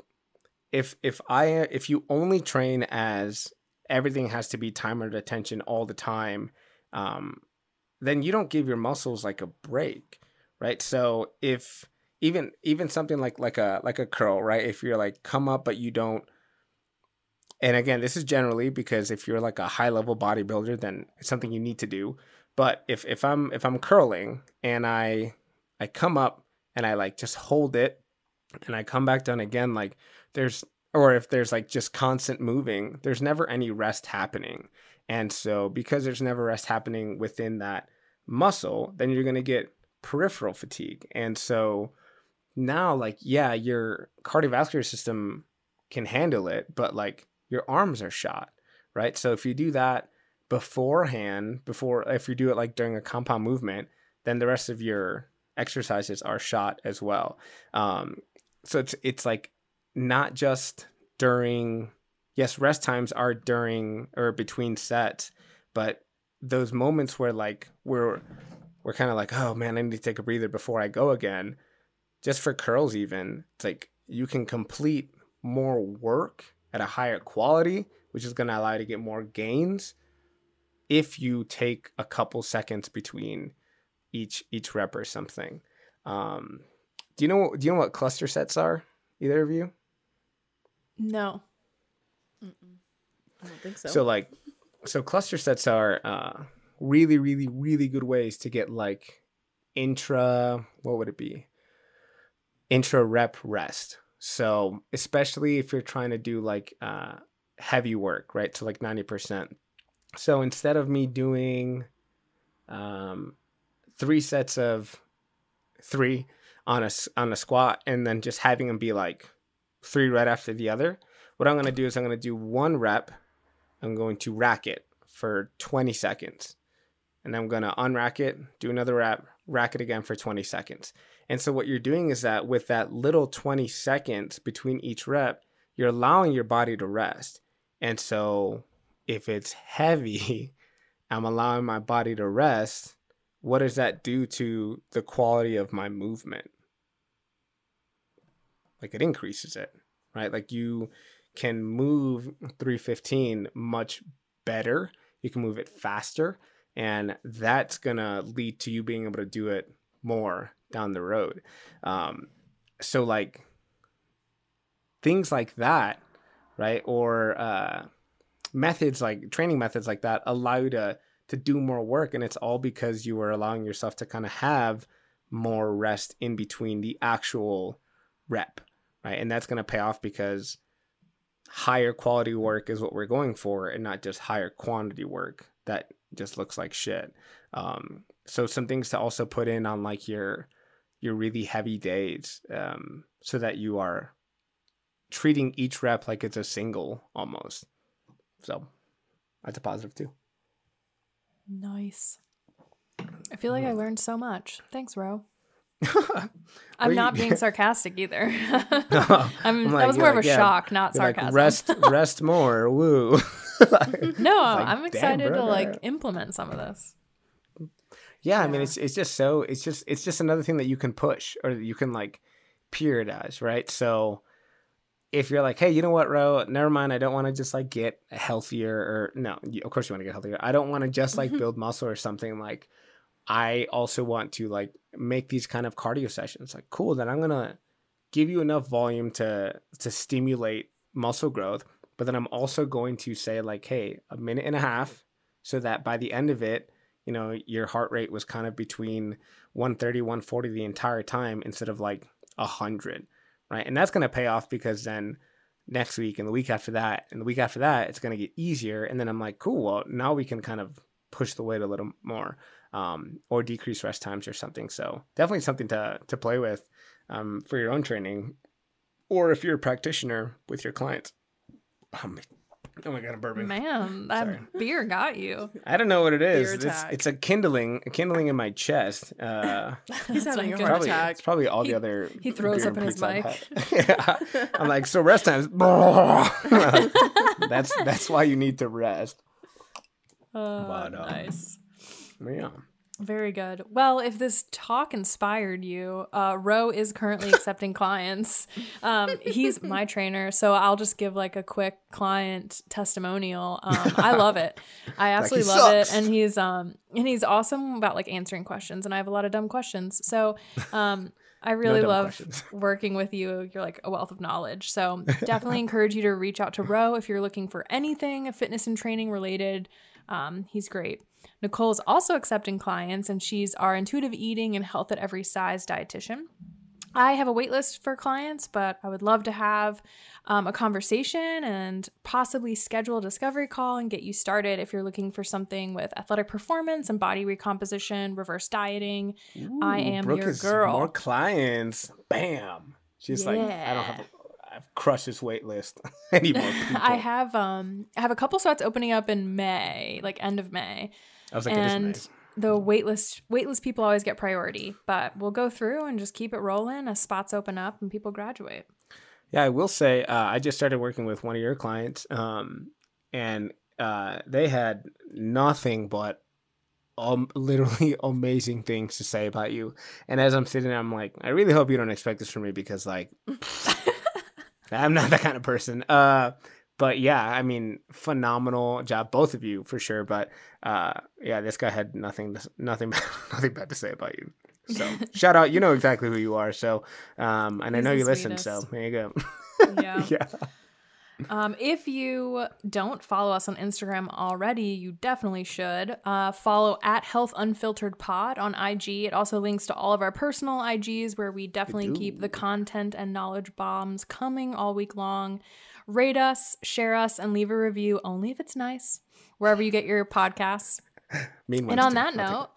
if if I if you only train as everything has to be time under tension all the time, um, then you don't give your muscles like a break, right? So if even even something like like a like a curl, right? If you're like come up but you don't and again, this is generally because if you're like a high level bodybuilder, then it's something you need to do. But if if I'm if I'm curling and I I come up and I like just hold it and I come back down again, like there's or if there's like just constant moving, there's never any rest happening. And so because there's never rest happening within that muscle, then you're gonna get peripheral fatigue. And so now like yeah, your cardiovascular system can handle it, but like your arms are shot, right? So if you do that beforehand, before if you do it like during a compound movement, then the rest of your exercises are shot as well. Um, so it's it's like not just during yes, rest times are during or between sets, but those moments where like we're we're kind of like, oh man, I need to take a breather before I go again. Just for curls, even it's like you can complete more work at a higher quality, which is going to allow you to get more gains if you take a couple seconds between each each rep or something. Um, do you know do you know what cluster sets are? Either of you? No. I don't think so. So like, so cluster sets are uh, really, really, really good ways to get like intra. What would it be? Intra rep rest. So especially if you're trying to do like uh, heavy work, right? So like ninety percent. So instead of me doing um, three sets of three on a on a squat and then just having them be like three right after the other, what I'm gonna do is I'm gonna do one rep I'm going to rack it for 20 seconds. And I'm to unrack it, do another rep, rack it again for 20 seconds. And so what you're doing is that with that little 20 seconds between each rep, you're allowing your body to rest. And so if it's heavy, (laughs) I'm allowing my body to rest. What does that do to the quality of my movement? Like it increases it, right? Like you can move 315 much better. You can move it faster, and that's gonna lead to you being able to do it more down the road. Um, so like things like that, right? Or uh, methods like training methods like that allow you to to do more work, and it's all because you are allowing yourself to kind of have more rest in between the actual rep, right? And that's gonna pay off because higher quality work is what we're going for and not just higher quantity work that just looks like shit. Um, so some things to also put in on like your your really heavy days um, so that you are treating each rep like it's a single almost. So that's a positive too Nice. I feel like I learned so much. Thanks, Ro. (laughs) I'm not being (laughs) sarcastic either. (laughs) I'm, I'm that was more of a yeah, shock, not You're like, sarcasm. rest rest more woo Like- no, like, I'm excited to like implement some of this. yeah i mean it's it's just so it's just it's just another thing that you can push or that you can like periodize right so if you're like hey you know what ro? Never mind. I don't want to just like get healthier or no you, of course you want to get healthier. I don't want to just like mm-hmm. build muscle or something like i also want to like make these kind of cardio sessions. Like cool then i'm gonna give you enough volume to to stimulate muscle growth but then i'm also going to say like hey a minute and a half so that by the end of it you know your heart rate was kind of between 130 140 the entire time instead of like 100 right? And that's going to pay off because then next week and the week after that and the week after that it's going to get easier. And then i'm like cool well now we can kind of push the weight a little more um, or decrease rest times or something. So definitely something to to play with um, for your own training or if you're a practitioner with your clients. Oh oh my god i'm burping Man, that Sorry. beer got you. I don't know what it is. It's, it's a kindling, a kindling in my chest. Uh, (laughs) He's having a good. heart probably, attack. it's probably all He- the other. he throws beer up and in his mic. (laughs) yeah. I'm like, so rest times. (laughs) that's that's why you need to rest. Uh, But, um, nice. Yeah. Very good. Well, if this talk inspired you, uh, Ro is currently (laughs) accepting clients. Um, he's my trainer, so I'll just give like a quick client testimonial. Um, I love it. I (laughs) absolutely love sucks. it, and he's um and he's awesome about like answering questions, and I have a lot of dumb questions. So um, (laughs) I really dumb love questions. working with you. You're like a wealth of knowledge. So definitely encourage you to reach out to Ro if you're looking for anything fitness and training related. Um, he's great. Nicole is also accepting clients, and she's our intuitive eating and health at every size dietitian. I have a waitlist for clients, but I would love to have um, a conversation and possibly schedule a discovery call and get you started if you're looking for something with athletic performance and body recomposition, reverse dieting. I am Brooke your is girl. More clients. Bam. She's like, I don't have. Yeah. A, I've crushed this wait list. (laughs) (laughs) I need more people. I have um I have a couple spots opening up in May, like end of May. I was like, and nice. the waitlist waitlist people always get priority, but we'll go through and just keep it rolling as spots open up and people graduate. Yeah, I will say uh, I just started working with one of your clients, um, and uh, they had nothing but um, literally (laughs) amazing things to say about you. And as I'm sitting there, I'm like, I really hope you don't expect this from me because, like, (laughs) I'm not that kind of person. Uh, but yeah, I mean, phenomenal job, both of you for sure. But uh, yeah, this guy had nothing, nothing, (laughs) nothing bad to say about you. So (laughs) shout out, you know exactly who you are. So, um, and I know you listen. So there you go. (laughs) Yeah. yeah. Um, if you don't follow us on Instagram already, you definitely should. Uh, follow at Health Unfiltered Pod on IG. It also links to all of our personal IGs where we definitely keep the content and knowledge bombs coming all week long. Rate us, share us, and leave a review only if it's nice, wherever you get your podcasts. (laughs) Mean And on that I'll note,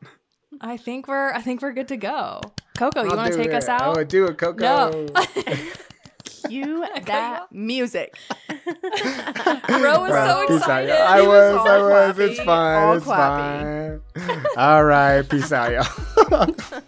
I think we're I think we're good to go. Coco, take you want to take do us it. out? Oh, do it, Coco. No. (laughs) Cue (laughs) that music. Bro was so Peace out, excited. y'all. I was was, I was. It's fine. all it's fine. All right. Peace out, y'all.